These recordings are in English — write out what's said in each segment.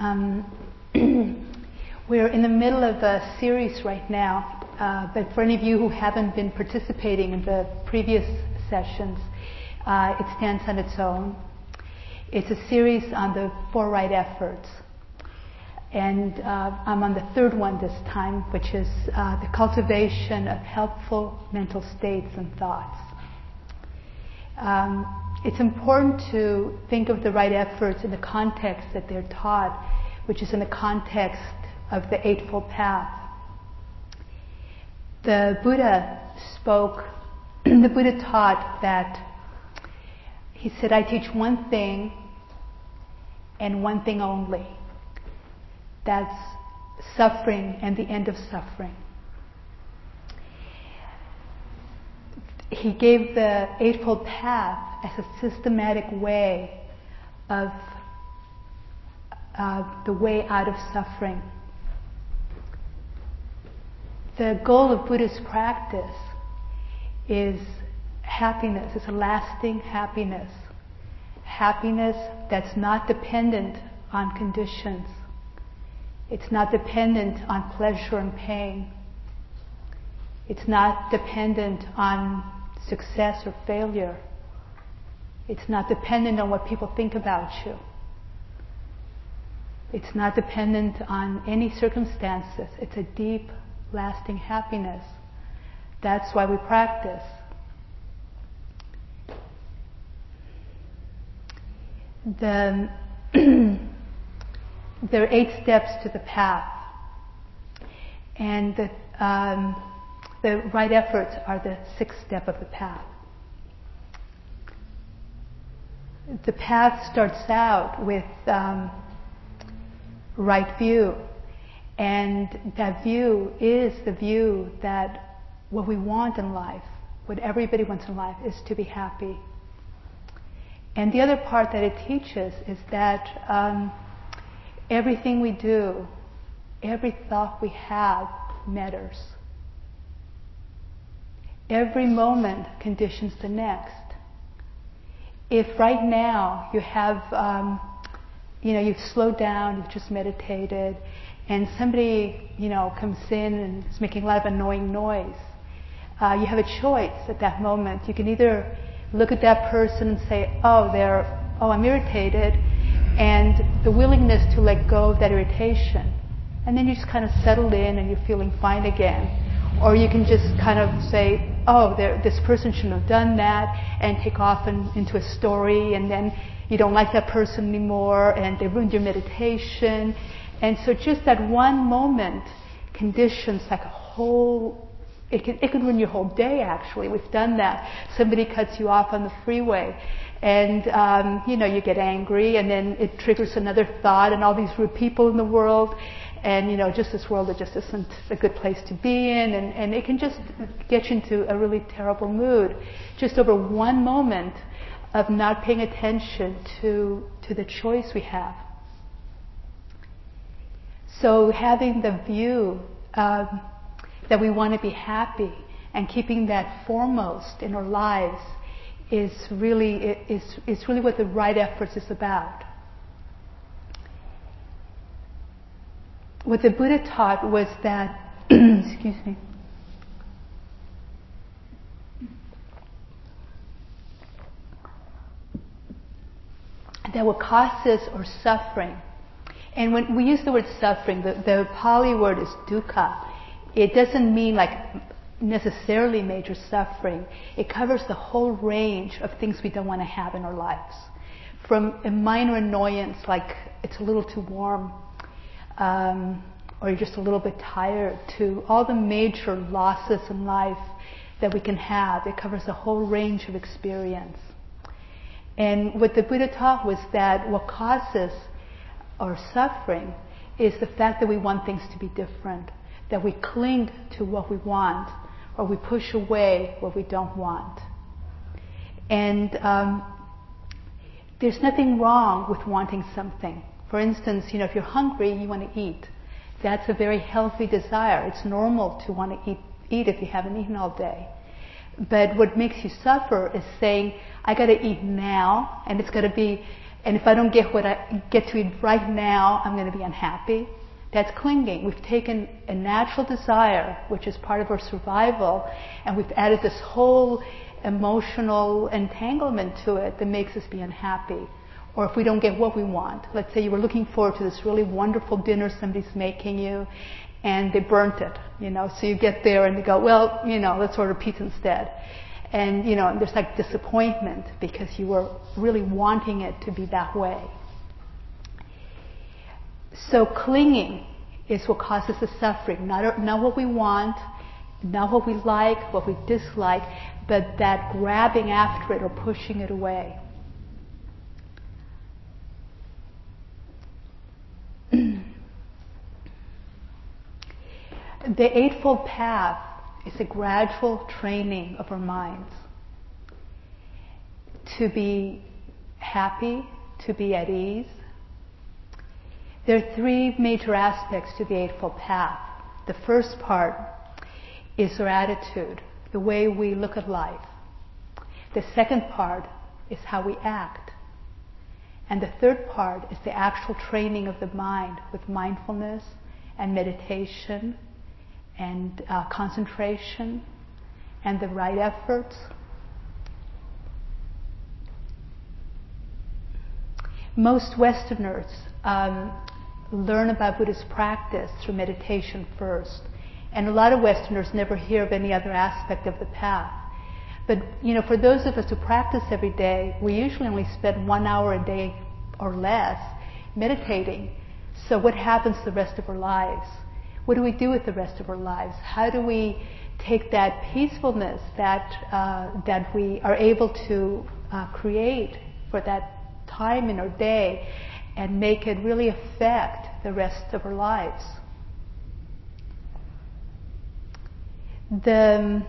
Um, we're in the middle of a series right now, uh, but for any of you who haven't been participating in the previous sessions, uh, it stands on its own. It's a series on the four right efforts. And uh, I'm on the third one this time, which is uh, the cultivation of helpful mental states and thoughts. Um, it's important to think of the right efforts in the context that they're taught, which is in the context of the Eightfold Path. The Buddha spoke, the Buddha taught that he said, I teach one thing and one thing only. That's suffering and the end of suffering. He gave the Eightfold Path as a systematic way of uh, the way out of suffering. The goal of Buddhist practice is happiness, it's a lasting happiness. Happiness that's not dependent on conditions. It's not dependent on pleasure and pain. It's not dependent on success or failure. It's not dependent on what people think about you. It's not dependent on any circumstances. It's a deep, lasting happiness. That's why we practice. The, there are eight steps to the path. And the, um, the right efforts are the sixth step of the path. The path starts out with um, right view, and that view is the view that what we want in life, what everybody wants in life, is to be happy. And the other part that it teaches is that um, everything we do, every thought we have matters. Every moment conditions the next. If right now you have, um, you know, you've slowed down, you've just meditated, and somebody, you know, comes in and is making a lot of annoying noise, uh, you have a choice at that moment. You can either look at that person and say, oh, they're, oh, I'm irritated, and the willingness to let go of that irritation. And then you just kind of settle in and you're feeling fine again. Or you can just kind of say, oh, this person shouldn't have done that, and take off in, into a story, and then you don't like that person anymore, and they ruined your meditation. And so just that one moment conditions like a whole, it can, it can ruin your whole day actually. We've done that. Somebody cuts you off on the freeway and um, you know you get angry and then it triggers another thought and all these rude people in the world and you know just this world that just isn't a good place to be in. And, and it can just get you into a really terrible mood just over one moment of not paying attention to to the choice we have. So having the view um, that we want to be happy and keeping that foremost in our lives is really is, is really what the right efforts is about what the Buddha taught was that, excuse me, that what causes or suffering, and when we use the word suffering, the, the Pali word is dukkha. It doesn't mean like necessarily major suffering. It covers the whole range of things we don't want to have in our lives. From a minor annoyance like it's a little too warm um, or you're just a little bit tired, to all the major losses in life that we can have. It covers a whole range of experience. And what the Buddha taught was that what causes our suffering is the fact that we want things to be different, that we cling to what we want, or we push away what we don't want. And um, there's nothing wrong with wanting something. For instance, you know, if you're hungry, you want to eat. That's a very healthy desire. It's normal to want to eat, eat if you haven't eaten all day. But what makes you suffer is saying, I gotta eat now, and it's gotta be And if I don't get what I get to eat right now, I'm going to be unhappy. That's clinging. We've taken a natural desire, which is part of our survival, and we've added this whole emotional entanglement to it that makes us be unhappy. Or if we don't get what we want, let's say you were looking forward to this really wonderful dinner somebody's making you, and they burnt it, you know, so you get there and they go, well, you know, let's order pizza instead. And, you know, there's like disappointment because you were really wanting it to be that way. So clinging is what causes the suffering. Not, not what we want, not what we like, what we dislike, but that grabbing after it or pushing it away. the Eightfold Path is a gradual training of our minds to be happy, to be at ease, there are three major aspects to the Eightfold Path. The first part is our attitude, the way we look at life. The second part is how we act. And the third part is the actual training of the mind with mindfulness and meditation and uh, concentration and the right efforts. Most Westerners um, learn about Buddhist practice through meditation first. And a lot of Westerners never hear of any other aspect of the path. But, you know, for those of us who practice every day, we usually only spend one hour a day or less meditating. So what happens the rest of our lives? What do we do with the rest of our lives? How do we take that peacefulness that, uh, that we are able to uh, create for that time in our day and make it really affect the rest of our lives. The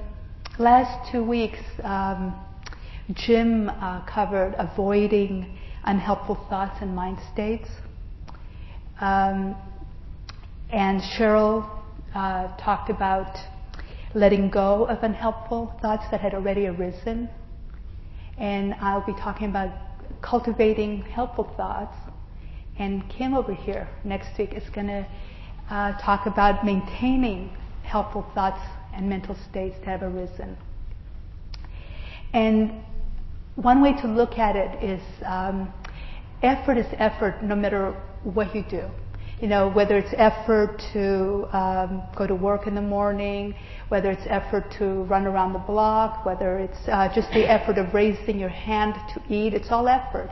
last two weeks, um, Jim uh, covered avoiding unhelpful thoughts and mind states. Um, and Cheryl uh, talked about letting go of unhelpful thoughts that had already arisen. And I'll be talking about cultivating helpful thoughts and Kim over here next week is going to uh, talk about maintaining helpful thoughts and mental states that have arisen. And one way to look at it is um, effort is effort no matter what you do. You know, whether it's effort to um, go to work in the morning, whether it's effort to run around the block, whether it's uh, just the effort of raising your hand to eat, it's all effort.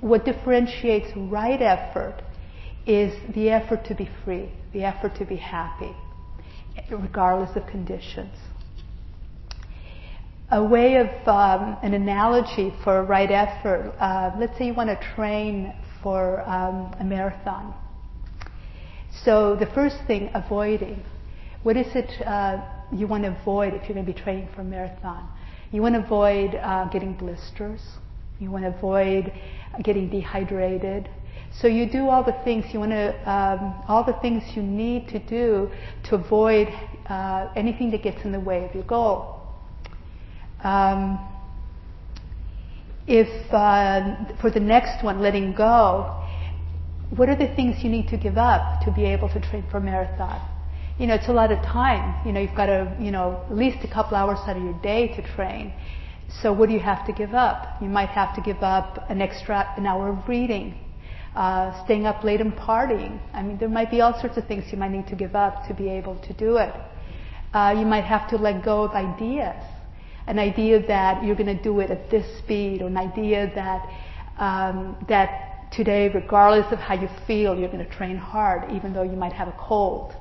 What differentiates right effort is the effort to be free, the effort to be happy, regardless of conditions. A way of um, an analogy for right effort, uh, let's say you want to train for um, a marathon. So the first thing, avoiding. What is it uh, you want to avoid if you're going to be training for a marathon? You want to avoid uh, getting blisters. You want to avoid getting dehydrated. So you do all the things you want to, um, all the things you need to do to avoid uh, anything that gets in the way of your goal. Um, if uh, for the next one, letting go, what are the things you need to give up to be able to train for marathon? You know, it's a lot of time. You know, you've got to, you know, at least a couple hours out of your day to train. So what do you have to give up? You might have to give up an extra an hour of reading, uh, staying up late and partying. I mean, there might be all sorts of things you might need to give up to be able to do it. Uh, you might have to let go of ideas, an idea that you're going to do it at this speed, or an idea that um, that today, regardless of how you feel, you're going to train hard, even though you might have a cold.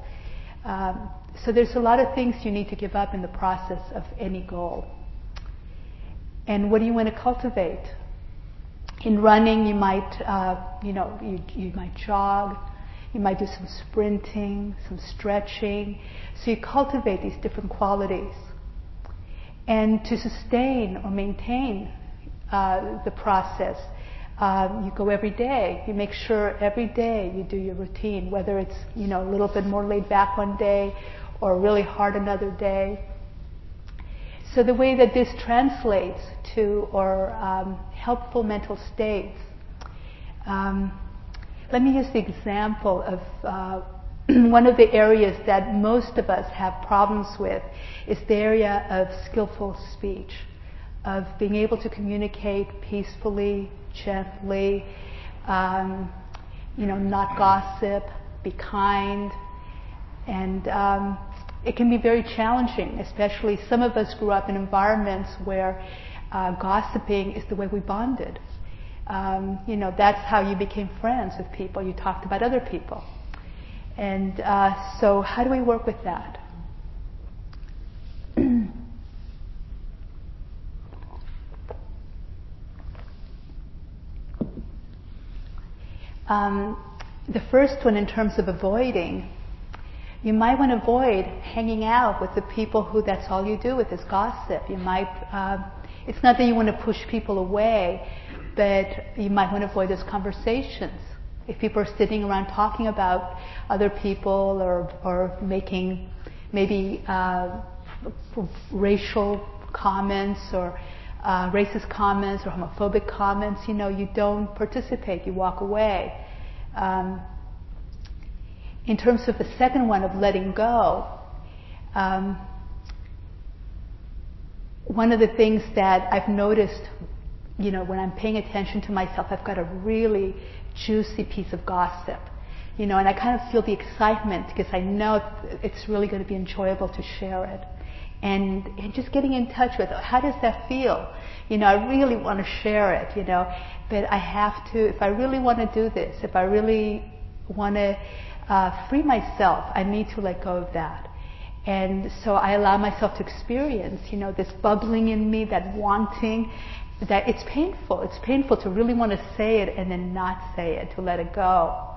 Um, so there's a lot of things you need to give up in the process of any goal. And what do you want to cultivate? In running, you might, uh, you know, you, you might jog, you might do some sprinting, some stretching. So you cultivate these different qualities. And to sustain or maintain uh, the process, uh, you go every day. You make sure every day you do your routine, whether it's you know a little bit more laid back one day or really hard another day. So the way that this translates to or um, helpful mental states Um, let me use the example of uh, one of the areas that most of us have problems with is the area of skillful speech, of being able to communicate peacefully, gently, um, you know, not gossip, be kind, and um, it can be very challenging, especially some of us grew up in environments where uh, gossiping is the way we bonded. Um, you know, that's how you became friends with people. You talked about other people. And uh, so, how do we work with that? Um, the first one, in terms of avoiding, you might want to avoid hanging out with the people who that's all you do with is gossip. You might, uh, it's not that you want to push people away, but you might want to avoid those conversations. If people are sitting around talking about other people or, or making maybe uh, racial comments or uh, racist comments or homophobic comments, you know, you don't participate, you walk away. Um, in terms of the second one of letting go, um, one of the things that I've noticed, you know, when I'm paying attention to myself, I've got a really juicy piece of gossip, you know, and I kind of feel the excitement because I know it's really going to be enjoyable to share it. And, and just getting in touch with how does that feel? You know, I really want to share it, you know, but I have to, if I really want to do this, if I really want to uh, free myself, I need to let go of that. And so I allow myself to experience, you know, this bubbling in me, that wanting, that it's painful. It's painful to really want to say it and then not say it, to let it go.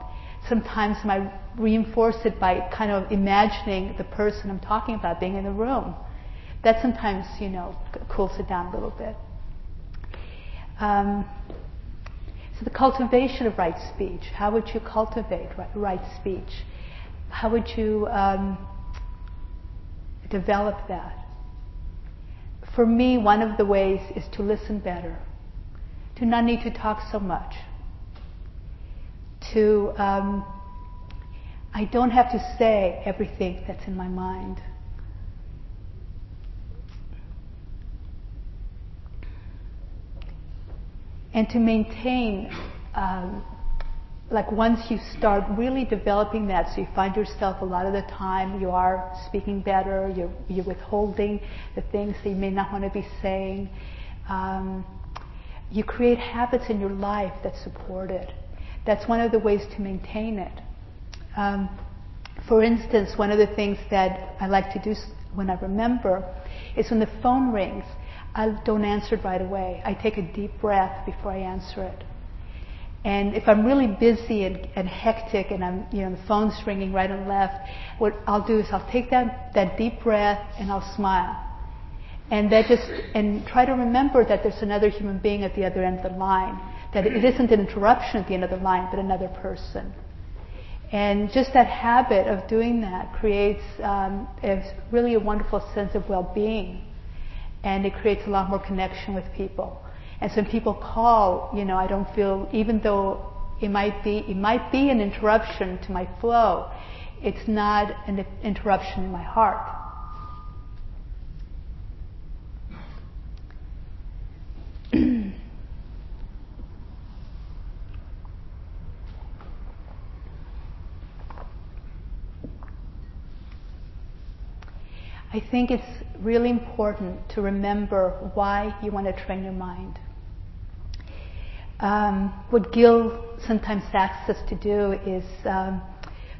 Sometimes I reinforce it by kind of imagining the person I'm talking about being in the room. That sometimes, you know, cools it down a little bit. Um, so the cultivation of right speech. How would you cultivate right, speech? How would you um, develop that? For me, one of the ways is to listen better, to not need to talk so much, to um, I don't have to say everything that's in my mind. And to maintain, um, like once you start really developing that, so you find yourself a lot of the time you are speaking better, you're, you're withholding the things that you may not want to be saying. Um, you create habits in your life that support it. That's one of the ways to maintain it. Um, for instance, one of the things that I like to do when I remember is when the phone rings, I don't answer it right away. I take a deep breath before I answer it. And if I'm really busy and, and hectic and I'm, you know, the phone's ringing right and left, what I'll do is I'll take that, that deep breath and I'll smile. And that just, and try to remember that there's another human being at the other end of the line. That it isn't an interruption at the end of the line, but another person. And just that habit of doing that creates um, a, really a wonderful sense of well-being and it creates a lot more connection with people. And so when people call, you know, I don't feel, even though it might be, it might be an interruption to my flow, it's not an interruption in my heart. I think it's really important to remember why you want to train your mind. Um, what Gil sometimes asks us to do is um,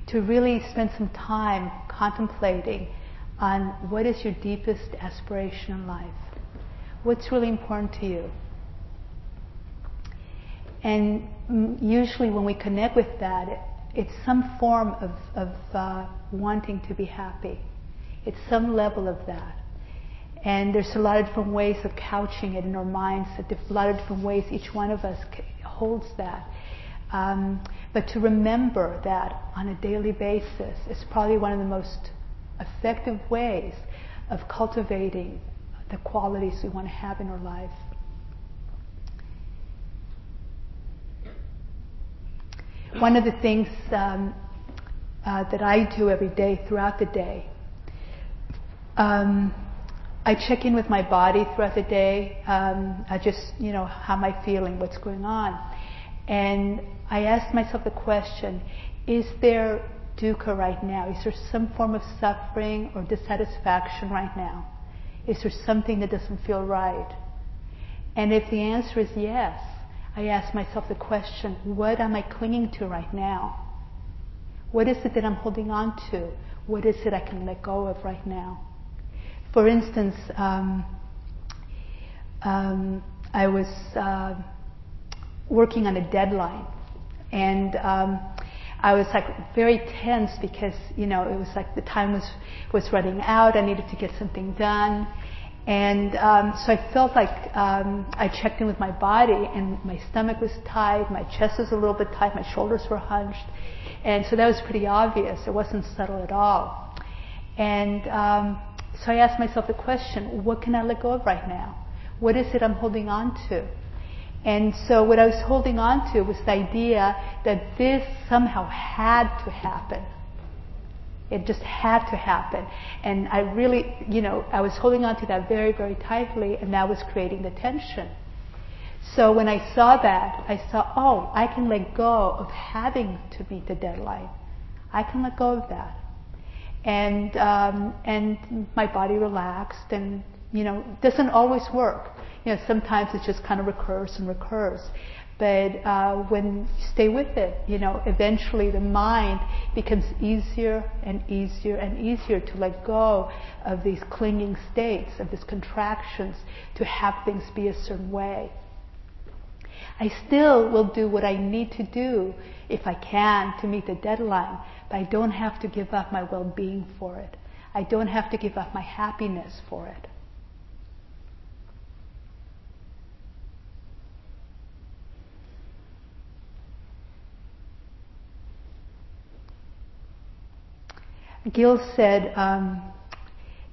to really spend some time contemplating on what is your deepest aspiration in life. What's really important to you? And usually, when we connect with that, it's some form of, of uh, wanting to be happy. It's some level of that. And there's a lot of different ways of couching it in our minds, a lot of different ways each one of us holds that. Um, but to remember that on a daily basis is probably one of the most effective ways of cultivating the qualities we want to have in our life. one of the things um, uh, that I do every day throughout the day, um, I check in with my body throughout the day. Um, I just, you know, how am I feeling? What's going on? And I ask myself the question: Is there dukkha right now? Is there some form of suffering or dissatisfaction right now? Is there something that doesn't feel right? And if the answer is yes, I ask myself the question, what am I clinging to right now? What is it that I'm holding on to? What is it I can let go of right now? For instance, um, um, I was uh, working on a deadline, and um, I was like very tense because you know it was like the time was was running out. I needed to get something done, and um, so I felt like um, I checked in with my body, and my stomach was tight, my chest was a little bit tight, my shoulders were hunched, and so that was pretty obvious. It wasn't subtle at all. And so I asked myself the question: What can I let go of right now? What is it I'm holding on to? And so what I was holding on to was the idea that this somehow had to happen. It just had to happen. And I really, you know, I was holding on to that very, very tightly, and that was creating the tension. So when I saw that, I saw, oh, I can let go of having to meet the deadline. I can let go of that. And, um, and my body relaxed, and, you know, doesn't always work you know, sometimes it just kind of recurs and recurs. But uh, when you stay with it, you know, eventually the mind becomes easier and easier and easier to let go of these clinging states, of these contractions, to have things be a certain way. I still will do what I need to do if I can to meet the deadline, but I don't have to give up my well-being for it. I don't have to give up my happiness for it. Gil said, um,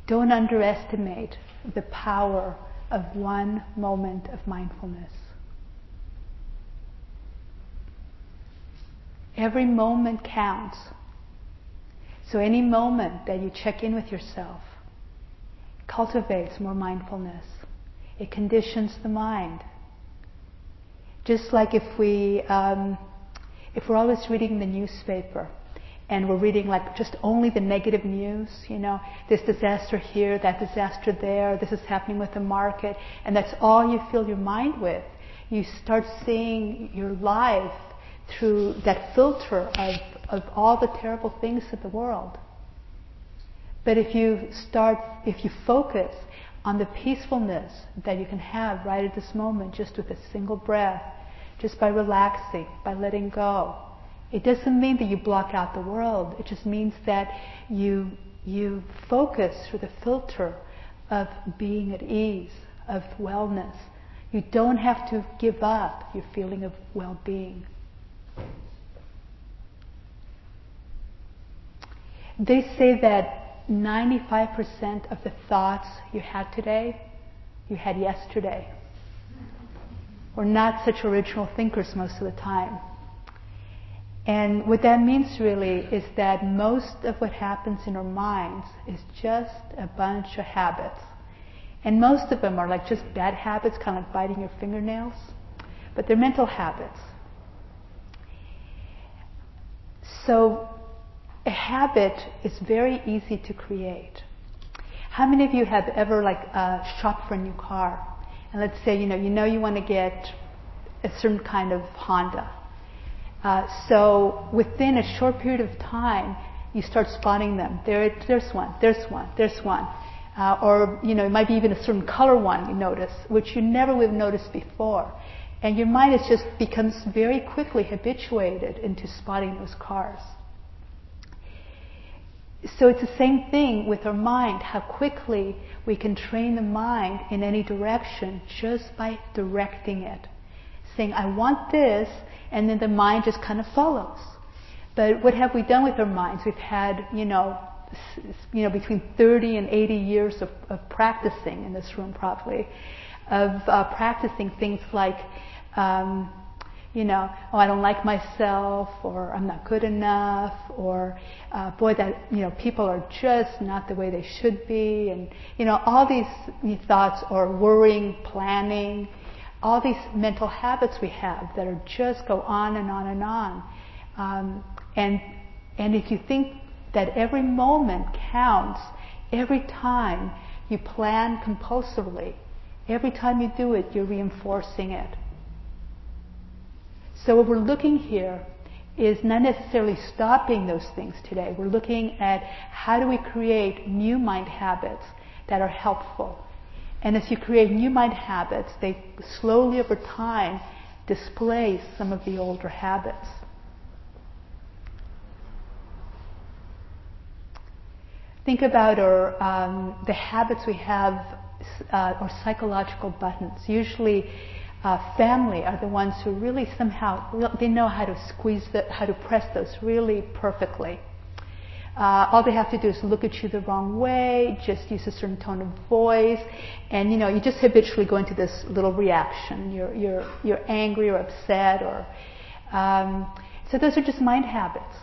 don't underestimate the power of one moment of mindfulness. Every moment counts. So any moment that you check in with yourself cultivates more mindfulness. It conditions the mind. Just like if we, um, if we're always reading the newspaper, and we're reading like just only the negative news, you know, this disaster here, that disaster there, this is happening with the market, and that's all you fill your mind with. You start seeing your life through that filter of, of all the terrible things of the world. But if you start, if you focus on the peacefulness that you can have right at this moment, just with a single breath, just by relaxing, by letting go, it doesn't mean that you block out the world. It just means that you, you focus through the filter of being at ease, of wellness. You don't have to give up your feeling of well-being. They say that 95% of the thoughts you had today, you had yesterday. We're not such original thinkers most of the time. And what that means really is that most of what happens in our minds is just a bunch of habits. And most of them are like just bad habits, kind of like biting your fingernails, but they're mental habits. So a habit is very easy to create. How many of you have ever like uh, shopped for a new car? And let's say, you know, you know you want to get a certain kind of Honda uh, so within a short period of time, you start spotting them. There, there's one, there's one, there's one. Uh, or, you know, it might be even a certain color one you notice, which you never would have noticed before. And your mind is just becomes very quickly habituated into spotting those cars. So it's the same thing with our mind, how quickly we can train the mind in any direction just by directing it. Saying, I want this, and then the mind just kind of follows. But what have we done with our minds? We've had, you know, you know, between 30 and 80 years of, of practicing in this room, probably, of uh, practicing things like, um, You know, oh, I don't like myself, or I'm not good enough, or uh, boy, that you know, people are just not the way they should be, and you know, all these thoughts, or worrying, planning, all these mental habits we have that are just go on and on and on. Um, and and if you think that every moment counts, every time you plan compulsively, every time you do it, you're reinforcing it. So what we're looking here is not necessarily stopping those things today. We're looking at how do we create new mind habits that are helpful. And as you create new mind habits, they slowly over time displace some of the older habits. Think about our, um, the habits we have, uh, or psychological buttons. Usually, uh, family are the ones who really somehow they know how to squeeze the, how to press those really perfectly. Uh, all they have to do is look at you the wrong way, just use a certain tone of voice, and you know you just habitually go into this little reaction. You're you're you're angry or upset, or um, so those are just mind habits.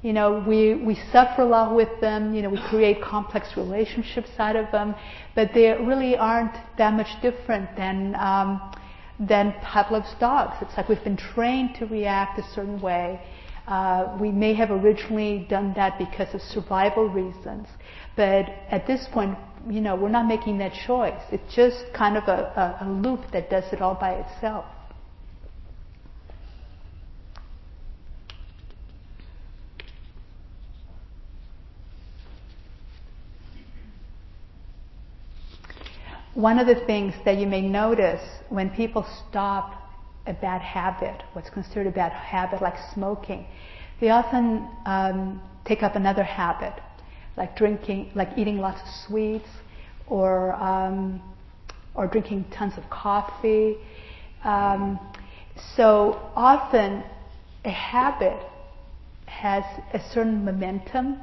You know, we, we suffer a lot with them, you know, we create complex relationships out of them, but they really aren't that much different than, um, than Pavlov's dogs. It's like we've been trained to react a certain way. Uh, we may have originally done that because of survival reasons, but at this point, you know, we're not making that choice. It's just kind of a, a, a loop that does it all by itself. One of the things that you may notice when people stop a bad habit, what's considered a bad habit, like smoking, they often um, take up another habit, like drinking, like eating lots of sweets, or um, or drinking tons of coffee. Um, so often, a habit has a certain momentum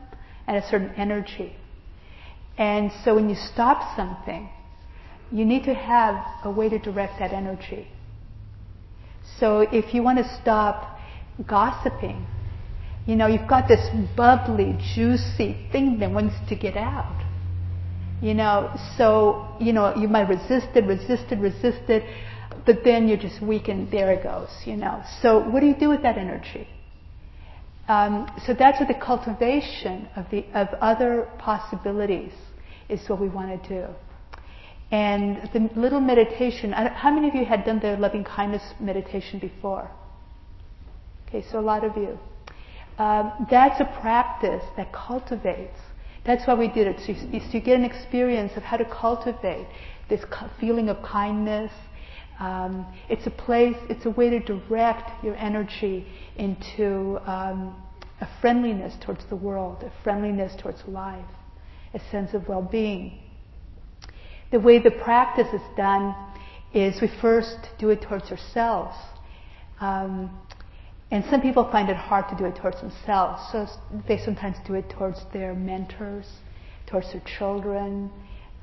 and a certain energy. And so when you stop something, you need to have a way to direct that energy. So if you want to stop gossiping, you know, you've got this bubbly, juicy thing that wants to get out. You know, so, you know, you might resist it, resist it, resist it, but then you're just weak and there it goes, you know. So what do you do with that energy? Um, so that's what the cultivation of the of other possibilities is what we want to do. And the little meditation, how many of you had done the loving kindness meditation before? Okay, so a lot of you. Um, that's a practice that cultivates. That's why we did it. So you, so you get an experience of how to cultivate this feeling of kindness. Um, it's a place, it's a way to direct your energy into um, a friendliness towards the world, a friendliness towards life, a sense of well-being the way the practice is done is we first do it towards ourselves. Um, and some people find it hard to do it towards themselves, so they sometimes do it towards their mentors, towards their children,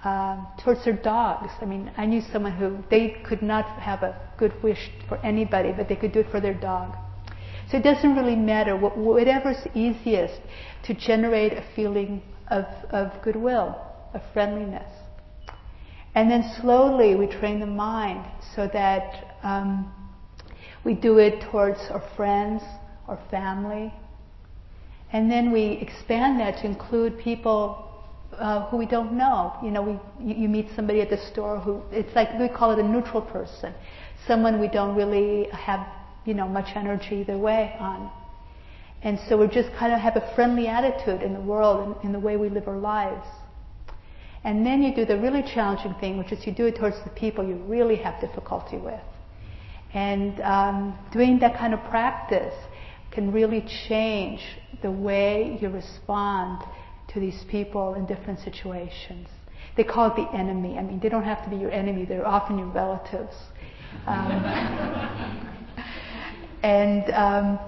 uh, towards their dogs. I mean, I knew someone who they could not have a good wish for anybody, but they could do it for their dog. So it doesn't really matter. Whatever's easiest to generate a feeling of, of goodwill, of friendliness. And then slowly we train the mind so that um, we do it towards our friends, our family. And then we expand that to include people uh, who we don't know. You know, we, you meet somebody at the store who, it's like we call it a neutral person. Someone we don't really have, you know, much energy either way on. And so we just kind of have a friendly attitude in the world and in the way we live our lives. And then you do the really challenging thing, which is you do it towards the people you really have difficulty with. And um, doing that kind of practice can really change the way you respond to these people in different situations. They call it the enemy. I mean, they don't have to be your enemy, they're often your relatives. Um, and um,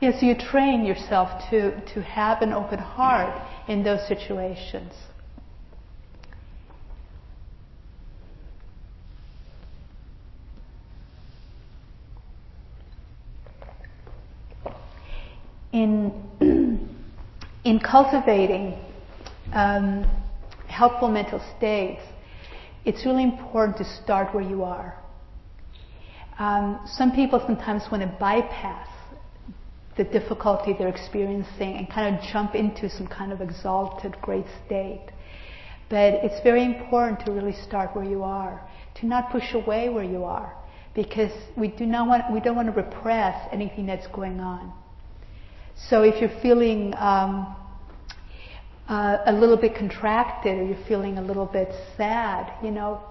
yeah, so you train yourself to, to have an open heart in those situations. In in cultivating um, helpful mental states, it's really important to start where you are. Um, some people sometimes want to bypass the difficulty they're experiencing and kind of jump into some kind of exalted, great state. But it's very important to really start where you are, to not push away where you are, because we do not want, we don't want to repress anything that's going on. So if you're feeling um, uh, a little bit contracted or you're feeling a little bit sad, you know,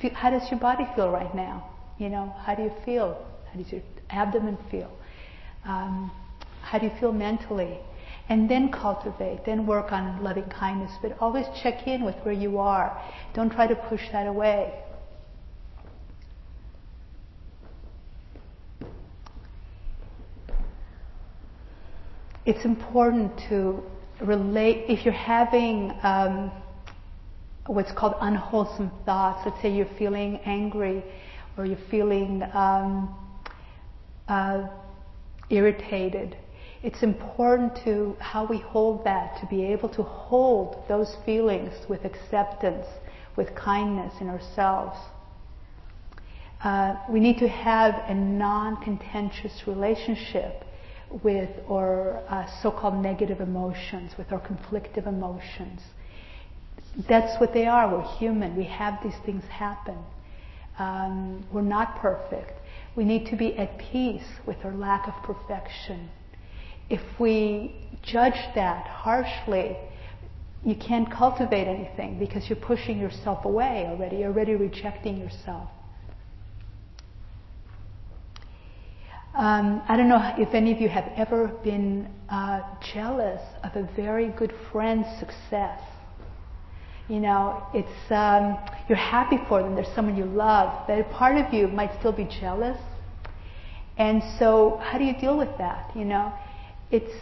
feel, how does your body feel right now? You know, how do you feel? How does your abdomen feel? Um, how do you feel mentally? And then cultivate, then work on loving kindness, but always check in with where you are. Don't try to push that away. It's important to relate, if you're having um, what's called unwholesome thoughts, let's say you're feeling angry or you're feeling um, uh, irritated, it's important to how we hold that, to be able to hold those feelings with acceptance, with kindness in ourselves. Uh, we need to have a non-contentious relationship with our uh, so-called negative emotions, with our conflictive emotions. That's what they are. We're human. We have these things happen. Um, we're not perfect. We need to be at peace with our lack of perfection. If we judge that harshly, you can't cultivate anything because you're pushing yourself away already. Already rejecting yourself. Um, I don't know if any of you have ever been uh, jealous of a very good friend's success. You know, it's um, you're happy for them. There's someone you love, but a part of you might still be jealous. And so, how do you deal with that? You know, it's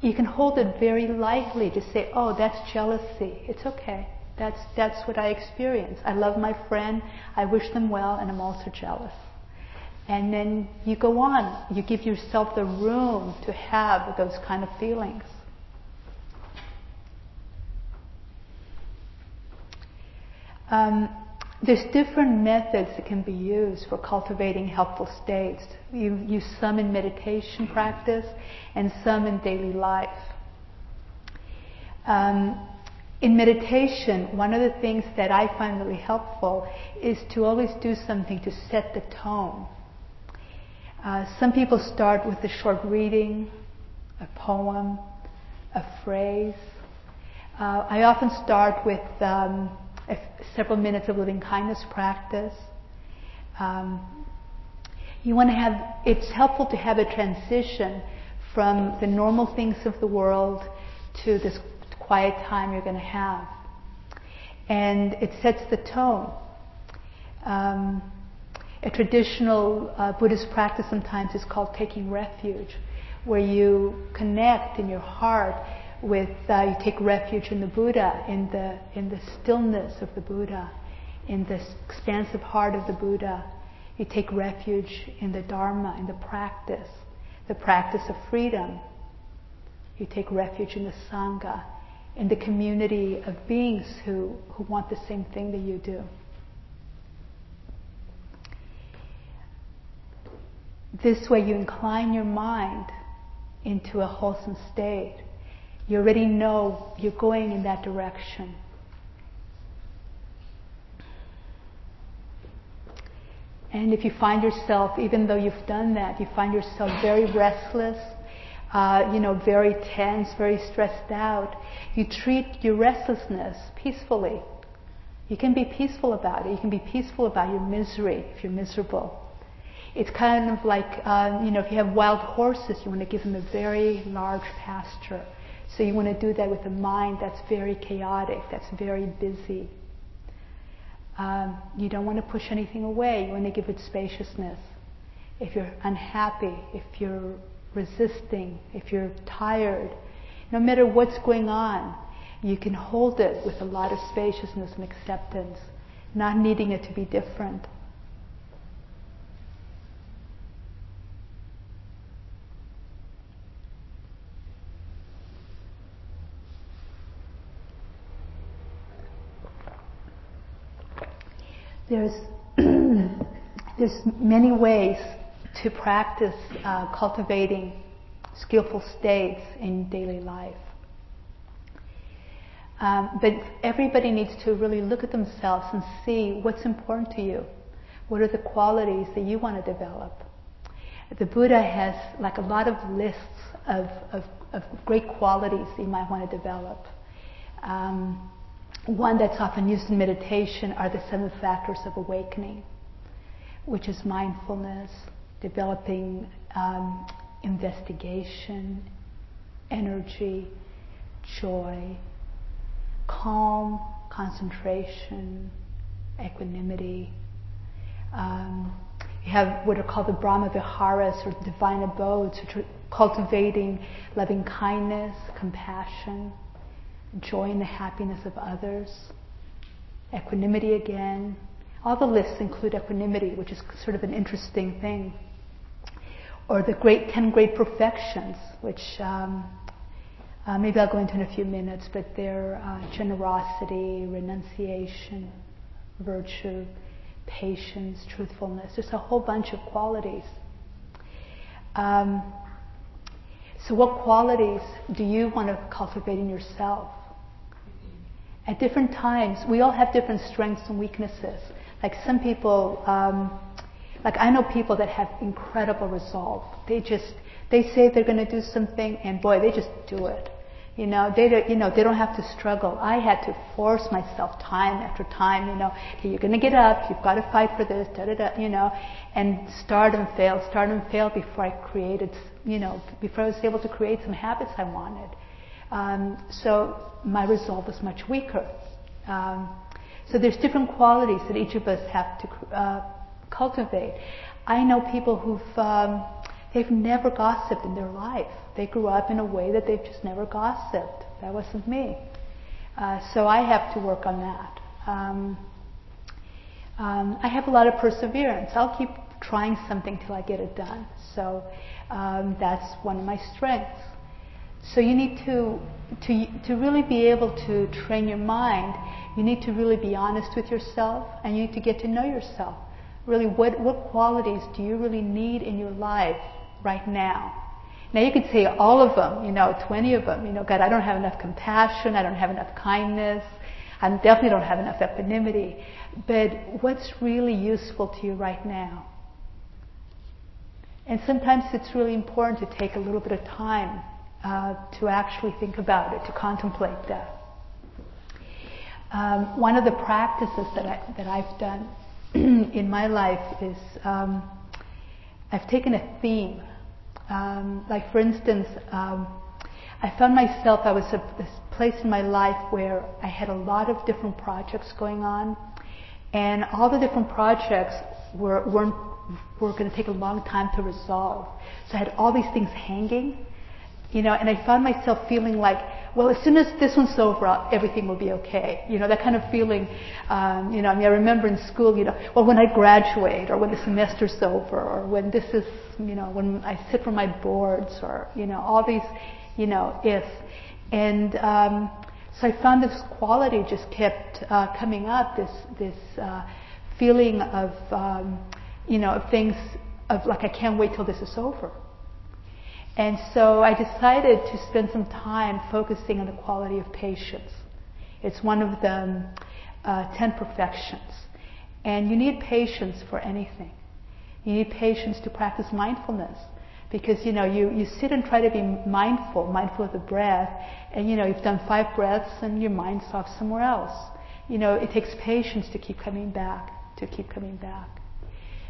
you can hold it very lightly to say, "Oh, that's jealousy. It's okay. That's that's what I experience. I love my friend. I wish them well, and I'm also jealous." And then you go on. You give yourself the room to have those kind of feelings. Um, there's different methods that can be used for cultivating helpful states. You use some in meditation practice and some in daily life. Um, in meditation, one of the things that I find really helpful is to always do something to set the tone. Uh, some people start with a short reading, a poem, a phrase. Uh, I often start with um, several minutes of loving kindness practice. Um, you want to have, it's helpful to have a transition from the normal things of the world to this quiet time you're going to have. And it sets the tone. Um, a traditional uh, Buddhist practice sometimes is called taking refuge, where you connect in your heart with uh, you take refuge in the Buddha, in the in the stillness of the Buddha, in the expansive heart of the Buddha. You take refuge in the Dharma, in the practice, the practice of freedom. You take refuge in the Sangha, in the community of beings who, who want the same thing that you do. This way, you incline your mind into a wholesome state you already know you're going in that direction. And if you find yourself, even though you've done that, you find yourself very restless, uh, you know, very tense, very stressed out, you treat your restlessness peacefully. You can be peaceful about it. You can be peaceful about your misery if you're miserable. It's kind of like, uh, you know, if you have wild horses, you want to give them a very large pasture. So you want to do that with a mind that's very chaotic, that's very busy. Um, you don't want to push anything away. You want to give it spaciousness. If you're unhappy, if you're resisting, if you're tired, no matter what's going on, you can hold it with a lot of spaciousness and acceptance, not needing it to be different. There's there's many ways to practice uh, cultivating skillful states in daily life. Um, but everybody needs to really look at themselves and see what's important to you. What are the qualities that you want to develop? The Buddha has like a lot of lists of, of, of great qualities that you might want to develop. Um, one that's often used in meditation are the seven factors of awakening, which is mindfulness, developing um, investigation, energy, joy, calm, concentration, equanimity. Um, you have what are called the Brahma Viharas or divine abodes, which are cultivating loving kindness, compassion, joy in the happiness of others, equanimity again. All the lists include equanimity, which is sort of an interesting thing. Or the great ten great perfections, which um, uh, maybe I'll go into in a few minutes, but they're uh, generosity, renunciation, virtue, patience, truthfulness. There's a whole bunch of qualities. Um, so, what qualities do you want to cultivate in yourself? At different times, we all have different strengths and weaknesses. Like some people, um, like I know people that have incredible resolve. They just, they say they're going to do something, and boy, they just do it. You know, they don't, you know, they don't have to struggle. I had to force myself time after time, you know, you're gonna get up, you've got to fight for this, da da da, you know, and start and fail, start and fail before I created, you know, before I was able to create some habits I wanted. Um, so my resolve was much weaker. Um, so there's different qualities that each of us have to uh, cultivate. I know people who've um, they've never gossiped in their life. They grew up in a way that they've just never gossiped. That wasn't me. Uh, so I have to work on that. Um, um, I have a lot of perseverance. I'll keep trying something till I get it done. So um, that's one of my strengths. So you need to, to, to really be able to train your mind, you need to really be honest with yourself and you need to get to know yourself. Really, what, what qualities do you really need in your life right now? Now you could say all of them, you know, 20 of them. You know, God, I don't have enough compassion. I don't have enough kindness. I definitely don't have enough equanimity. But what's really useful to you right now? And sometimes it's really important to take a little bit of time uh, to actually think about it, to contemplate that. Um, one of the practices that, I, that I've done in my life is um, I've taken a theme um, like for instance, um, I found myself, I was at this place in my life where I had a lot of different projects going on, and all the different projects were, weren't, were going to take a long time to resolve. So I had all these things hanging, you know, and I found myself feeling like, well, as soon as this one's over, everything will be okay. You know, that kind of feeling. Um, you know, I mean, I remember in school, you know, well, when I graduate, or when the semester's over, or when this is, you know, when I sit for my boards, or you know, all these, you know, if, and um, so I found this quality just kept uh, coming up. This this uh, feeling of, um, you know, of things of like I can't wait till this is over. And so I decided to spend some time focusing on the quality of patience. It's one of the uh, ten perfections. And you need patience for anything. You need patience to practice mindfulness. Because, you know, you, you sit and try to be mindful, mindful of the breath, and, you know, you've done five breaths and your mind's off somewhere else. You know, it takes patience to keep coming back, to keep coming back.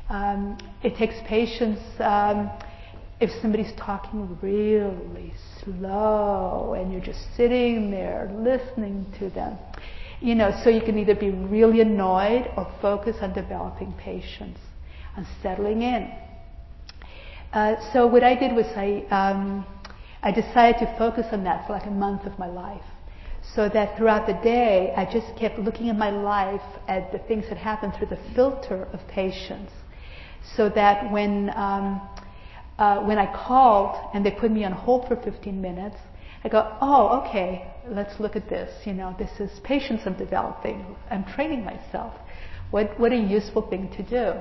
Um, it takes patience um, if somebody's talking really slow and you're just sitting there listening to them, you know, so you can either be really annoyed or focus on developing patience, and settling in. Uh, so what I did was I, um, I decided to focus on that for like a month of my life. So that throughout the day, I just kept looking at my life at the things that happened through the filter of patience. So that when um, uh, when I called and they put me on hold for 15 minutes, I go, oh, okay, let's look at this. You know, this is patience I'm developing. I'm training myself. What, what a useful thing to do.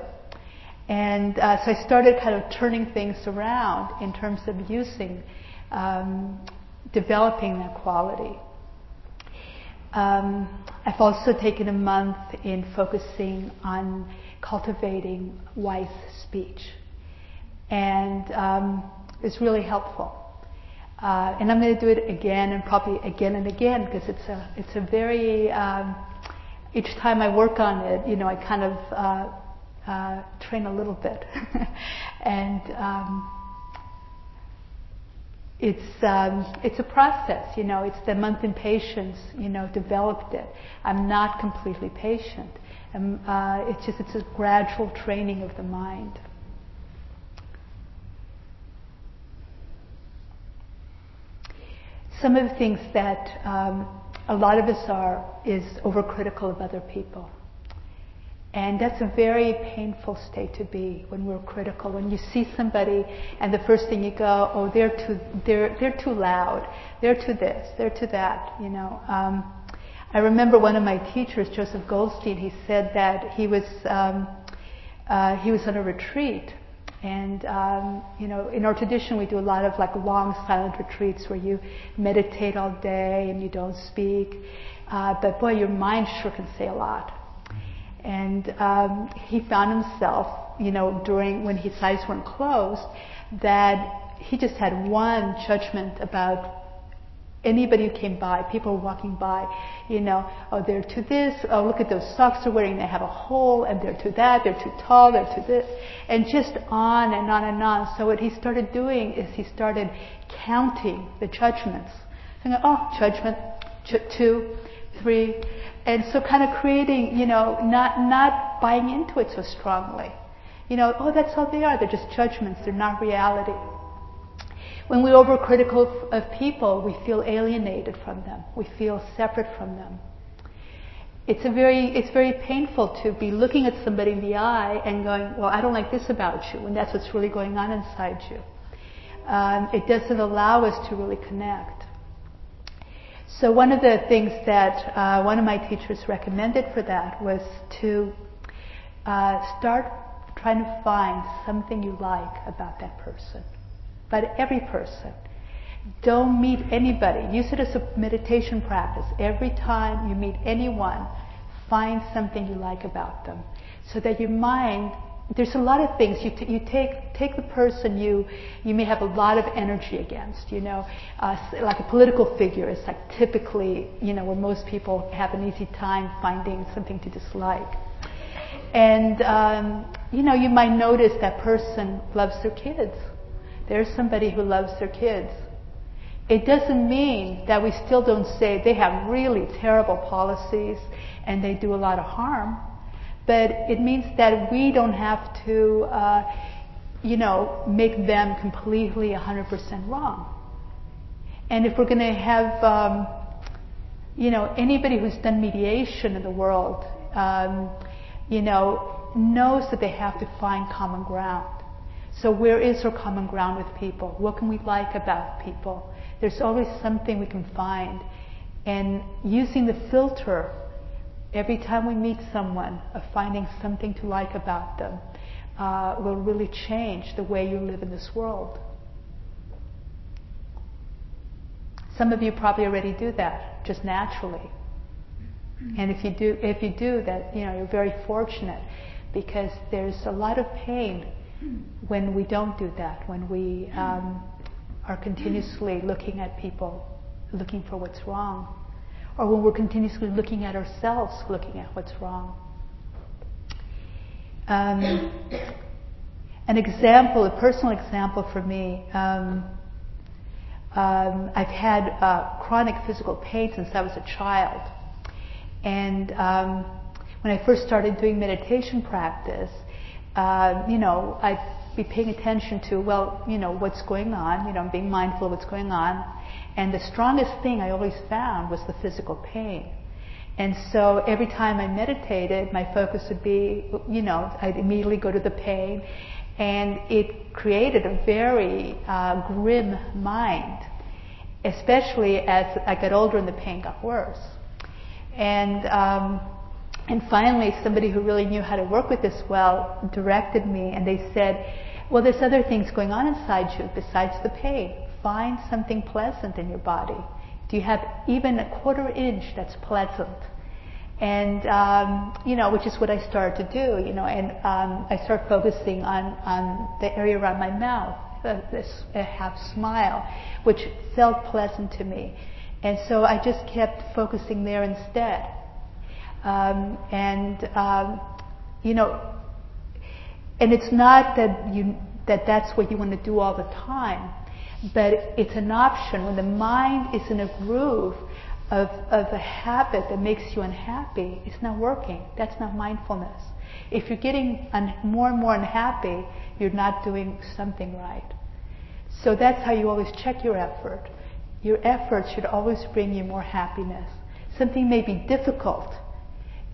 And uh, so I started kind of turning things around in terms of using, um, developing that quality. Um, I've also taken a month in focusing on cultivating wise speech. And um, it's really helpful. Uh, and I'm going to do it again and probably again and again because it's a it's a very um, each time I work on it, you know, I kind of uh, uh, train a little bit, and um, it's um, it's a process. You know, it's the month in patience. You know, developed it. I'm not completely patient. And, uh, it's just it's a gradual training of the mind. Some of the things that um, a lot of us are is overcritical of other people. And that's a very painful state to be when we're critical. When you see somebody and the first thing you go, oh, they're too, they're, they're too loud. They're too this. They're too that. You know. Um, I remember one of my teachers, Joseph Goldstein. He said that he was um, uh, he was on a retreat and um, you know, in our tradition, we do a lot of like long silent retreats where you meditate all day and you don't speak. Uh, but boy, your mind sure can say a lot. And um, he found himself, you know, during when his eyes weren't closed, that he just had one judgment about anybody who came by, people walking by, you know, oh, they're to this, oh, look at those socks they're wearing, they have a hole, and they're to that, they're too tall, they're to this, and just on and on and on. So what he started doing is he started counting the judgments. Saying, oh, judgment, ch- two, three, and so kind of creating, you know, not, not buying into it so strongly. You know, oh, that's all they are, they're just judgments, they're not reality. When we're overcritical of people, we feel alienated from them. We feel separate from them. It's a very, it's very painful to be looking at somebody in the eye and going, well, I don't like this about you, and that's what's really going on inside you. Um, it doesn't allow us to really connect. So one of the things that uh, one of my teachers recommended for that was to uh, start trying to find something you like about that person but every person. Don't meet anybody. Use it as a meditation practice. Every time you meet anyone, find something you like about them. So that your mind, there's a lot of things. You, t- you take, take the person you, you may have a lot of energy against, you know, uh, like a political figure is like typically, you know, where most people have an easy time finding something to dislike. And, um, you know, you might notice that person loves their kids there's somebody who loves their kids. It doesn't mean that we still don't say they have really terrible policies and they do a lot of harm, but it means that we don't have to, uh, you know, make them completely 100% wrong. And if we're going to have, um, you know, anybody who's done mediation in the world, um, you know, knows that they have to find common ground. So where is our common ground with people? What can we like about people? There's always something we can find. And using the filter every time we meet someone of finding something to like about them uh, will really change the way you live in this world. Some of you probably already do that just naturally. And if you do, if you do that, you know, you're very fortunate because there's a lot of pain when we don't do that, when we um, are continuously looking at people, looking for what's wrong, or when we're continuously looking at ourselves, looking at what's wrong. Um, an example, a personal example for me, um, um, I've had uh, chronic physical pain since I was a child. And um, when I first started doing meditation practice, uh, you know, I'd be paying attention to, well, you know, what's going on, you know, I'm being mindful of what's going on. And the strongest thing I always found was the physical pain. And so every time I meditated, my focus would be, you know, I'd immediately go to the pain. And it created a very uh, grim mind, especially as I got older and the pain got worse. And um, and finally, somebody who really knew how to work with this well directed me, and they said, "Well, there's other things going on inside you besides the pain. Find something pleasant in your body. Do you have even a quarter inch that's pleasant?" and um, you know, which is what I started to do, you know, and um, I started focusing on on the area around my mouth, this a half smile, which felt pleasant to me, and so I just kept focusing there instead, um, and um, you know, and it's not that you that that's what you want to do all the time, but it's an option when the mind is in a groove of, of a habit that makes you unhappy, it's not working. That's not mindfulness. If you're getting un- more and more unhappy, you're not doing something right. So that's how you always check your effort. Your effort should always bring you more happiness. Something may be difficult.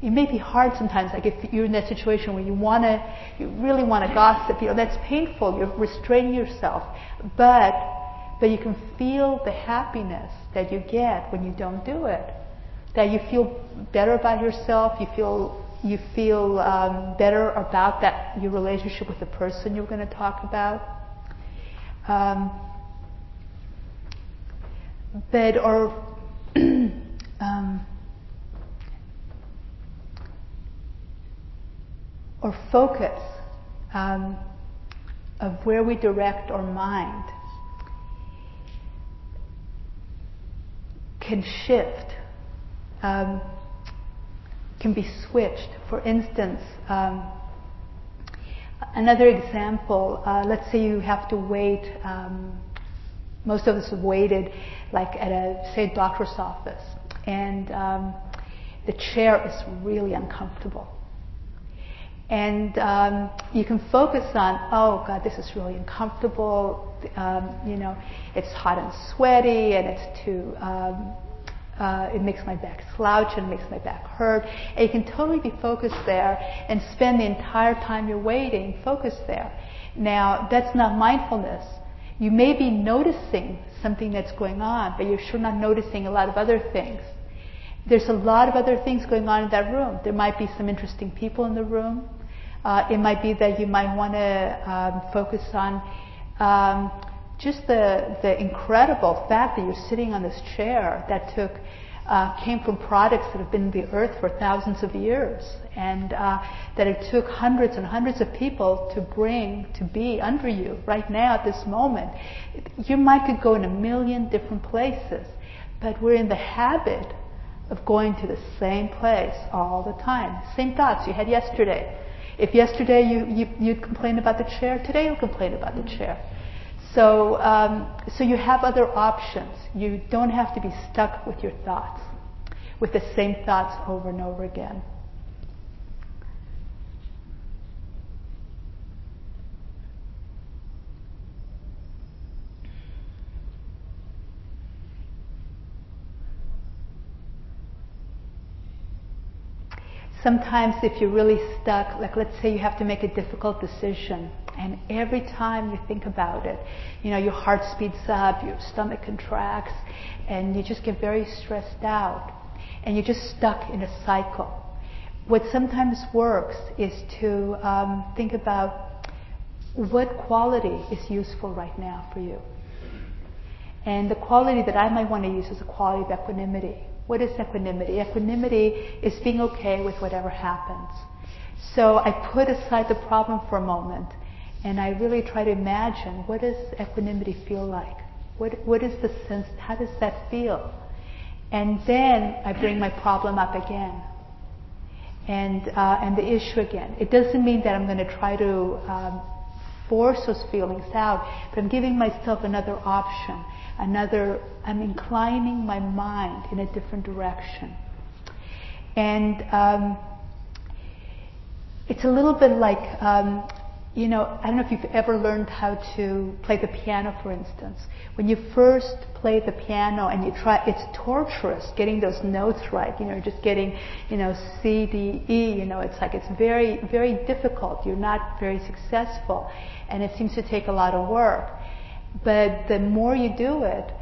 It may be hard sometimes, like if you're in that situation where you want to, you really want to gossip, you know, that's painful. You're restraining yourself. But but you can feel the happiness that you get when you don't do it. That you feel better about yourself, you feel you feel um, better about that your relationship with the person you're to talk about. Um, but or um, or focus um, of where we direct our mind can shift, um, can be switched. For instance, um, another example, uh, let's say you have to wait, um, most of us have waited like at a, say, doctor's office, and um, the chair is really uncomfortable. And um, you can focus on, oh God, this is really uncomfortable. Um, you know, it's hot and sweaty, and it's too. Um, uh, it makes my back slouch and makes my back hurt. And you can totally be focused there and spend the entire time you're waiting focused there. Now, that's not mindfulness. You may be noticing something that's going on, but you're sure not noticing a lot of other things. There's a lot of other things going on in that room. There might be some interesting people in the room. Uh, it might be that you might want to um, focus on um, just the, the incredible fact that you're sitting on this chair that took uh, came from products that have been in the earth for thousands of years, and uh, that it took hundreds and hundreds of people to bring to be under you right now at this moment. Your mind could go in a million different places, but we're in the habit of going to the same place all the time. Same thoughts you had yesterday. If yesterday you, you, you'd complain about the chair, today you'll complain about the chair. So, um, so you have other options. You don't have to be stuck with your thoughts, with the same thoughts over and over again. Sometimes if you're really stuck, like let's say you have to make a difficult decision, and every time you think about it, you know, your heart speeds up, your stomach contracts, and you just get very stressed out, and you're just stuck in a cycle. What sometimes works is to um, think about what quality is useful right now for you. And the quality that I might want to use is a quality of equanimity what is equanimity? Equanimity is being okay with whatever happens. So I put aside the problem for a moment and I really try to imagine what does equanimity feel like? What, what is the sense, how does that feel? And then I bring my problem up again. And, uh, and the issue again. It doesn't mean that I'm going to try to um, force those feelings out, but I'm giving myself another option another, I'm inclining my mind in a different direction. And um, it's a little bit like, um, you know, I don't know if you've ever learned how to play the piano, for instance. When you first play the piano and you try, it's torturous getting those notes right. You know, just getting, you know, C, D, E. You know, it's like it's very, very difficult. You're not very successful, and it seems to take a lot of work. But the more you do it,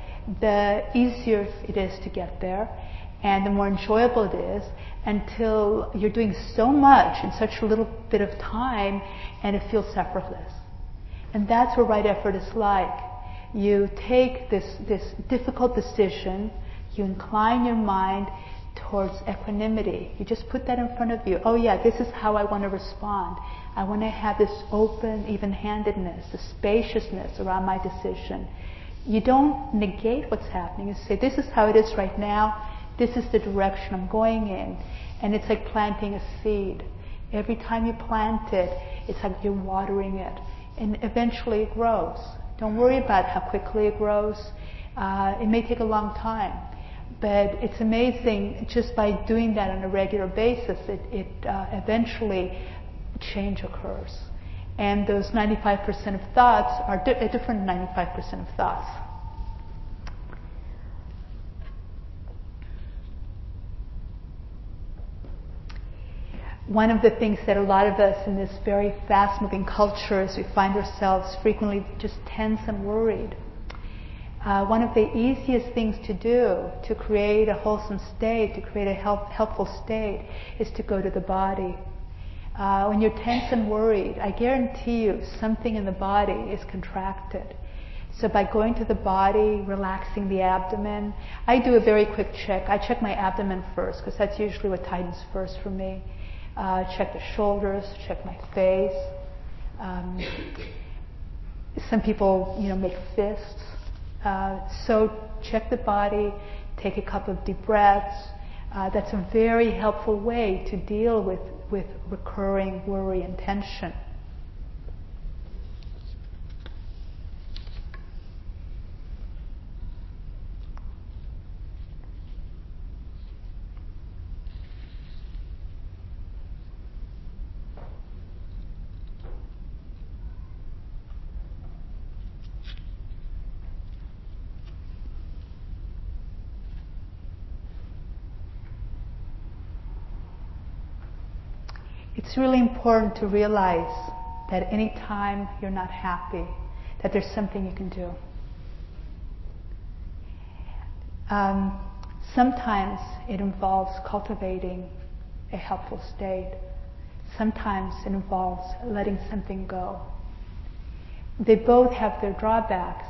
the easier it is to get there. and the more enjoyable it is until you're doing so much in such a little bit of time and it feels effortless. And that's what right effort is like. You take this, this difficult decision, you incline your mind towards equanimity. You just put that in front of you. Oh yeah, this is how I want to respond. I want to have this open, even-handedness, the spaciousness around my decision. You don't negate what's happening. You say, this is how it is right now. This is the direction I'm going in. And it's like planting a seed. Every time you plant it, it's like you're watering it. And eventually it grows. Don't worry about how quickly it grows. Uh, it may take a long time. But it's amazing just by doing that on a regular basis, it, it uh, eventually change occurs. And those 95% of thoughts are di- a different 95% of thoughts. One of the things that a lot of us in this very fast moving culture is we find ourselves frequently just tense and worried. Uh, one of the easiest things to do to create a wholesome state, to create a help, helpful state, is to go to the body. Uh, when you're tense and worried, I guarantee you something in the body is contracted. So by going to the body, relaxing the abdomen, I do a very quick check. I check my abdomen first because that's usually what tightens first for me. Uh, check the shoulders, check my face. Um, some people, you know, make fists. Uh, so check the body, take a couple of deep breaths. Uh, that's a very helpful way to deal with, with recurring worry and tension. It's really important to realize that anytime you're not happy, that there's something you can do. Um, sometimes it involves cultivating a helpful state. Sometimes it involves letting something go. They both have their drawbacks.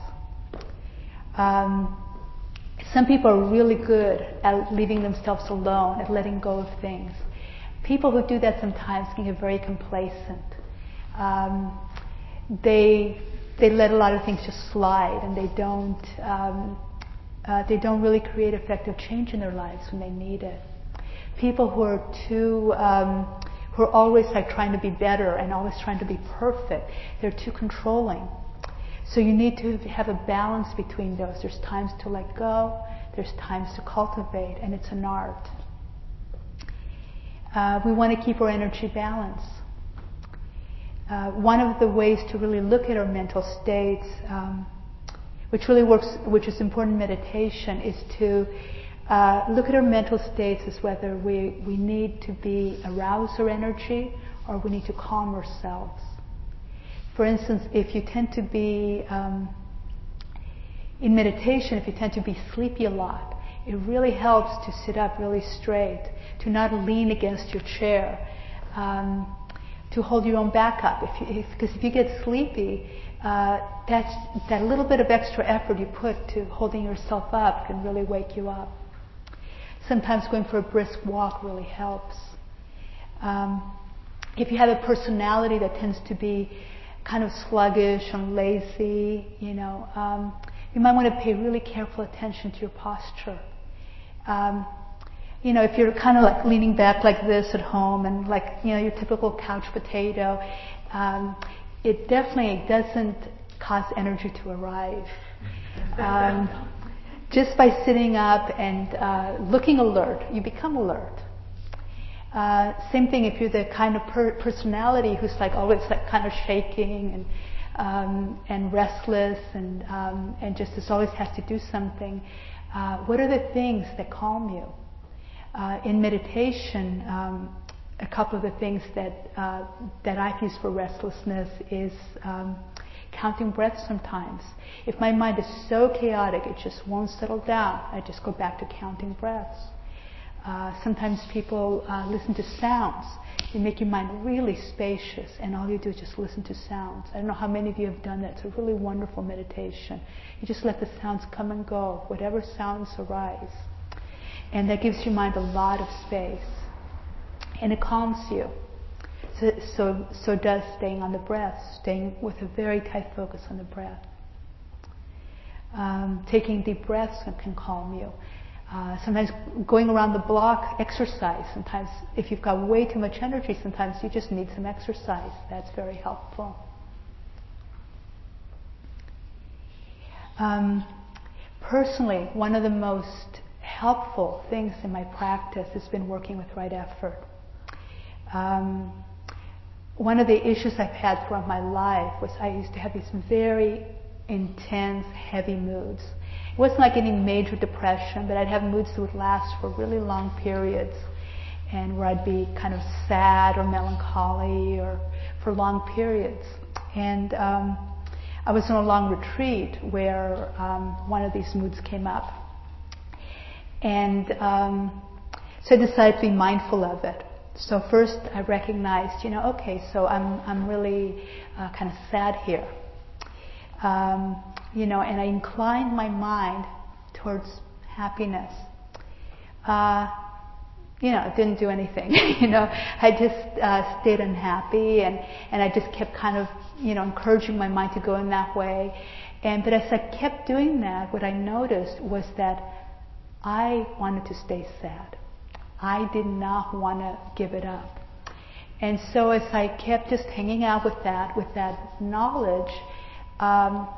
Um, some people are really good at leaving themselves alone, at letting go of things people who do that sometimes can get very complacent. Um, they they let a lot of things just slide, and they don't um, uh, they don't really create effective change in their lives when they need it. People who are too um, who are always like trying to be better and always trying to be perfect, they're too controlling. So you need to have a balance between those. There's times to let go. There's times to cultivate, and it's an art. Uh, we want to keep our energy balanced. Uh, one of the ways to really look at our mental states, um, which really works, which is important in meditation, is to uh, look at our mental states as whether we, we need to be arouse our energy or we need to calm ourselves. For instance, if you tend to be um, in meditation, if you tend to be sleepy a lot, it really helps to sit up really straight, to not lean against your chair, um, to hold your own back up. If if, because if you get sleepy, uh, that's, that little bit of extra effort you put to holding yourself up can really wake you up. Sometimes going for a brisk walk really helps. Um, if you have a personality that tends to be kind of sluggish and lazy, you know, um, you might want to pay really careful attention to your posture. Um, you know, if you're kind of like leaning back like this at home and like, you know, your typical couch potato, um, it definitely doesn't cause energy to arrive. Um, just by sitting up and uh, looking alert, you become alert. Uh, same thing if you're the kind of per- personality who's like always like kind of shaking and um, and restless and um, and just is always has to do something. Uh, what are the things that calm you? Uh, in meditation, um, a couple of the things that uh, that I use for restlessness is um, counting breaths. Sometimes, if my mind is so chaotic, it just won't settle down. I just go back to counting breaths. Uh, sometimes people uh, listen to sounds. They make your mind really spacious, and all you do is just listen to sounds. I don't know how many of you have done that. It's a really wonderful meditation. You just let the sounds come and go, whatever sounds arise. And that gives your mind a lot of space. And it calms you. So, so, so does staying on the breath, staying with a very tight focus on the breath. Um, taking deep breaths can calm you. Uh, sometimes going around the block, exercise. Sometimes, if you've got way too much energy, sometimes you just need some exercise. That's very helpful. Um, personally, one of the most helpful things in my practice has been working with right effort. Um, one of the issues I've had throughout my life was I used to have these very intense, heavy moods. Wasn't like any major depression, but I'd have moods that would last for really long periods and where I'd be kind of sad or melancholy or for long periods. And um, I was on a long retreat where um, one of these moods came up. And um, so I decided to be mindful of it. So first I recognized, you know, okay, so I'm, I'm really uh, kind of sad here. Um, you know, and I inclined my mind towards happiness. Uh, you know, it didn't do anything. you know, I just uh, stayed unhappy, and and I just kept kind of, you know, encouraging my mind to go in that way. And but as I kept doing that, what I noticed was that I wanted to stay sad. I did not want to give it up. And so as I kept just hanging out with that, with that knowledge, um,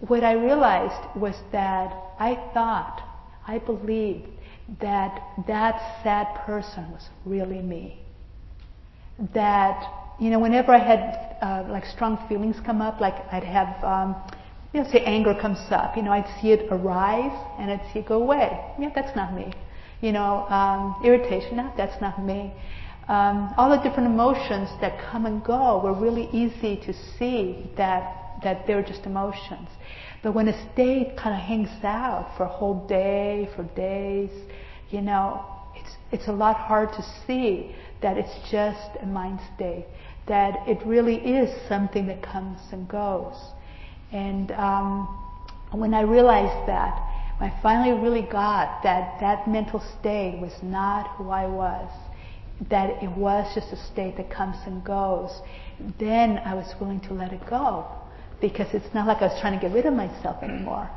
what I realized was that I thought, I believed that that sad person was really me. That, you know, whenever I had uh, like strong feelings come up, like I'd have, um, you know, say anger comes up, you know, I'd see it arise and I'd see it go away. Yeah, that's not me. You know, um, irritation, no, that's not me. Um, all the different emotions that come and go were really easy to see that that they're just emotions. But when a state kind of hangs out for a whole day, for days, you know, it's, it's a lot hard to see that it's just a mind state, that it really is something that comes and goes. And um, when I realized that, I finally really got that that mental state was not who I was, that it was just a state that comes and goes, then I was willing to let it go because it's not like I was trying to get rid of myself anymore.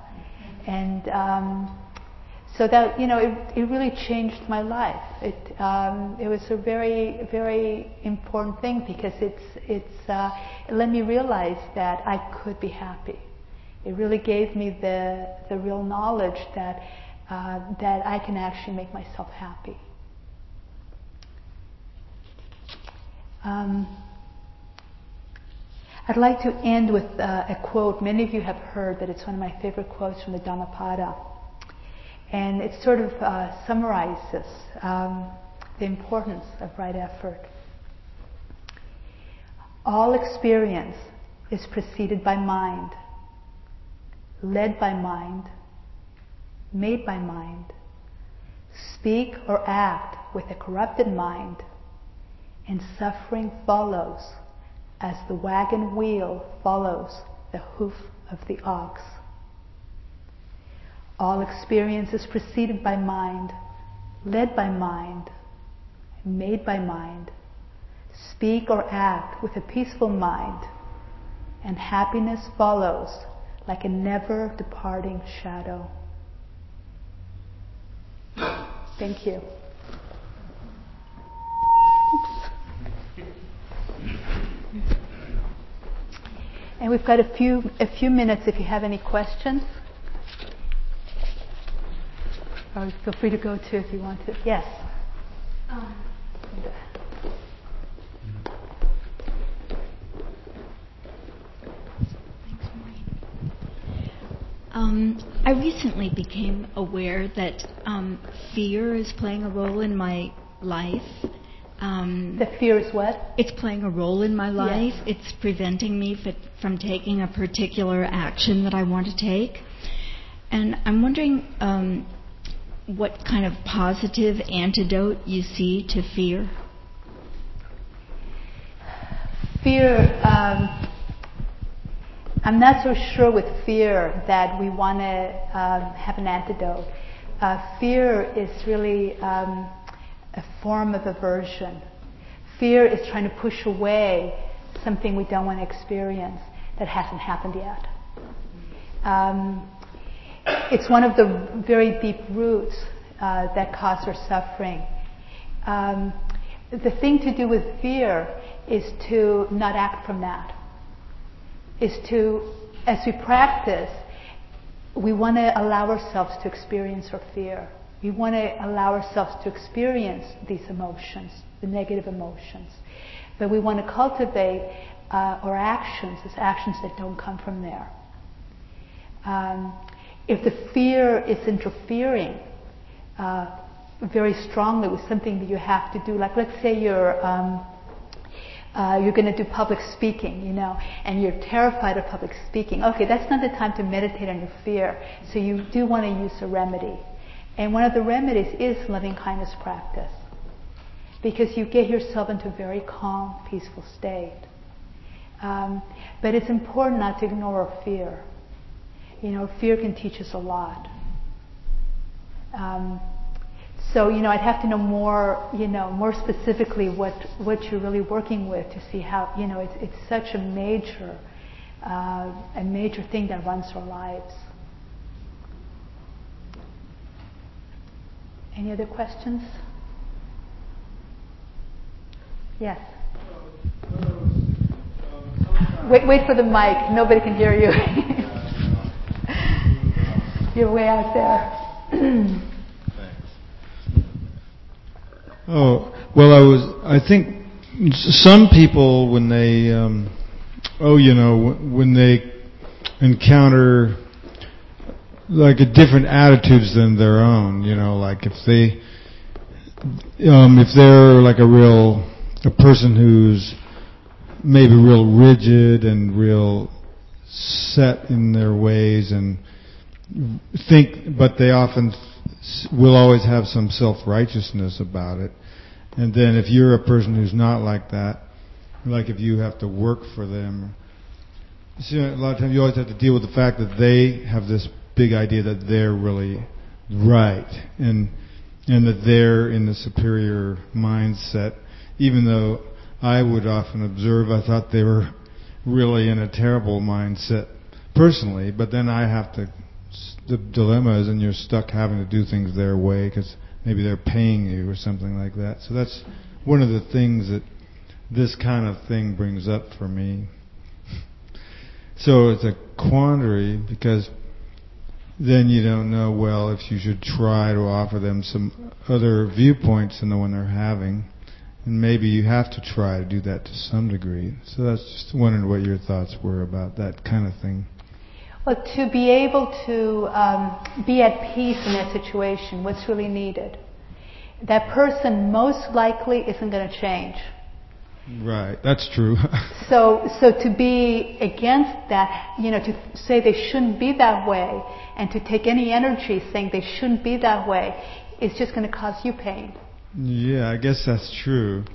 And um, so that you know, it, it really changed my life. It um, it was a very very important thing because it's it's uh, it let me realize that I could be happy. It really gave me the the real knowledge that uh, that I can actually make myself happy. Um, I'd like to end with uh, a quote. Many of you have heard that it's one of my favorite quotes from the Dhammapada. And it sort of uh, summarizes um, the importance of right effort. All experience is preceded by mind, led by mind, made by mind. Speak or act with a corrupted mind, and suffering follows as the wagon wheel follows the hoof of the ox. All experience is preceded by mind, led by mind, made by mind. Speak or act with a peaceful mind, and happiness follows like a never departing shadow. Thank you. And we've got a few, a few minutes if you have any questions. Or feel free to go too if you want to. Yes. Um, um, I recently became aware that um, fear is playing a role in my life. Um, the fear is what? It's playing a role in my life. Yes. It's preventing me from taking a particular action that I want to take. And I'm wondering um, what kind of positive antidote you see to fear? Fear, um, I'm not so sure with fear that we want to um, have an antidote. Uh, fear is really um, a form of aversion. Fear is trying to push away something we don't want to experience that hasn't happened yet. Um, it's one of the very deep roots uh, that cause our suffering. Um, the thing to do with fear is to not act from that. Is to, as we practice, we want to allow ourselves to experience our fear. We want to allow ourselves to experience these emotions, the negative emotions. But we want to cultivate uh, our actions as actions that don't come from there. Um, if the fear is interfering uh, very strongly with something that you have to do, like let's say you're um, uh, you're going to do public speaking, you know, and you're terrified of public speaking. Okay, that's not the time to meditate on your fear. So you do want to use a remedy. And one of the remedies is loving kindness practice. Because you get yourself into a very calm, peaceful state. Um, but it's important not to ignore fear. You know, fear can teach us a lot. Um, so, you know, I'd have to know more, you know, more specifically what, what you're really working with to see how, you know, it's, it's such a major, uh, a major thing that runs our lives. Any other questions? Yes. Wait, wait for the mic. Nobody can hear you. You're way out there. Oh, well, I was, I think some people when they, um, oh, you know, when they encounter like a different attitudes than their own, you know, like if they, um, if they're like a real, a person who's maybe real rigid and real set in their ways and think, but they often will always have some self-righteousness about it. And then if you're a person who's not like that, like if you have to work for them, see, a lot of times you always have to deal with the fact that they have this big idea that they're really right and and that they're in the superior mindset, even though I would often observe I thought they were really in a terrible mindset personally, but then I have to the dilemma is, and you're stuck having to do things their way because maybe they're paying you or something like that. So that's one of the things that this kind of thing brings up for me. So it's a quandary because then you don't know, well, if you should try to offer them some other viewpoints than the one they're having. And maybe you have to try to do that to some degree. So that's just wondering what your thoughts were about that kind of thing. Well, to be able to um, be at peace in that situation, what's really needed? That person most likely isn't going to change. Right, that's true. so, so to be against that, you know, to say they shouldn't be that way, and to take any energy saying they shouldn't be that way, is just going to cause you pain. Yeah, I guess that's true.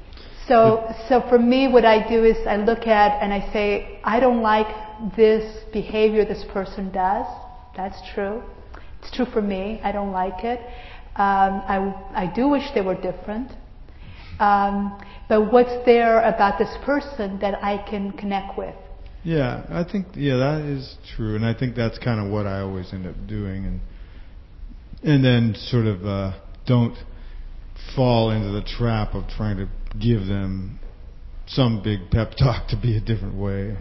So, so for me, what I do is I look at and I say, I don't like this behavior this person does. That's true. It's true for me. I don't like it. Um, I, I do wish they were different. Um, but what's there about this person that I can connect with? Yeah, I think yeah that is true, and I think that's kind of what I always end up doing, and and then sort of uh, don't fall into the trap of trying to give them some big pep talk to be a different way.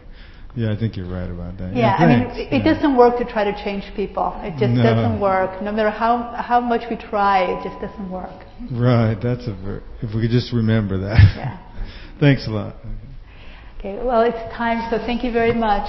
Yeah, I think you're right about that. Yeah, yeah I mean, it, yeah. doesn't work to try to change people. It just no. doesn't work. No matter how how much we try, it just doesn't work. Right. That's a ver- if we could just remember that. Yeah. Thanks a lot. Okay. Well, it's time. So thank you very much.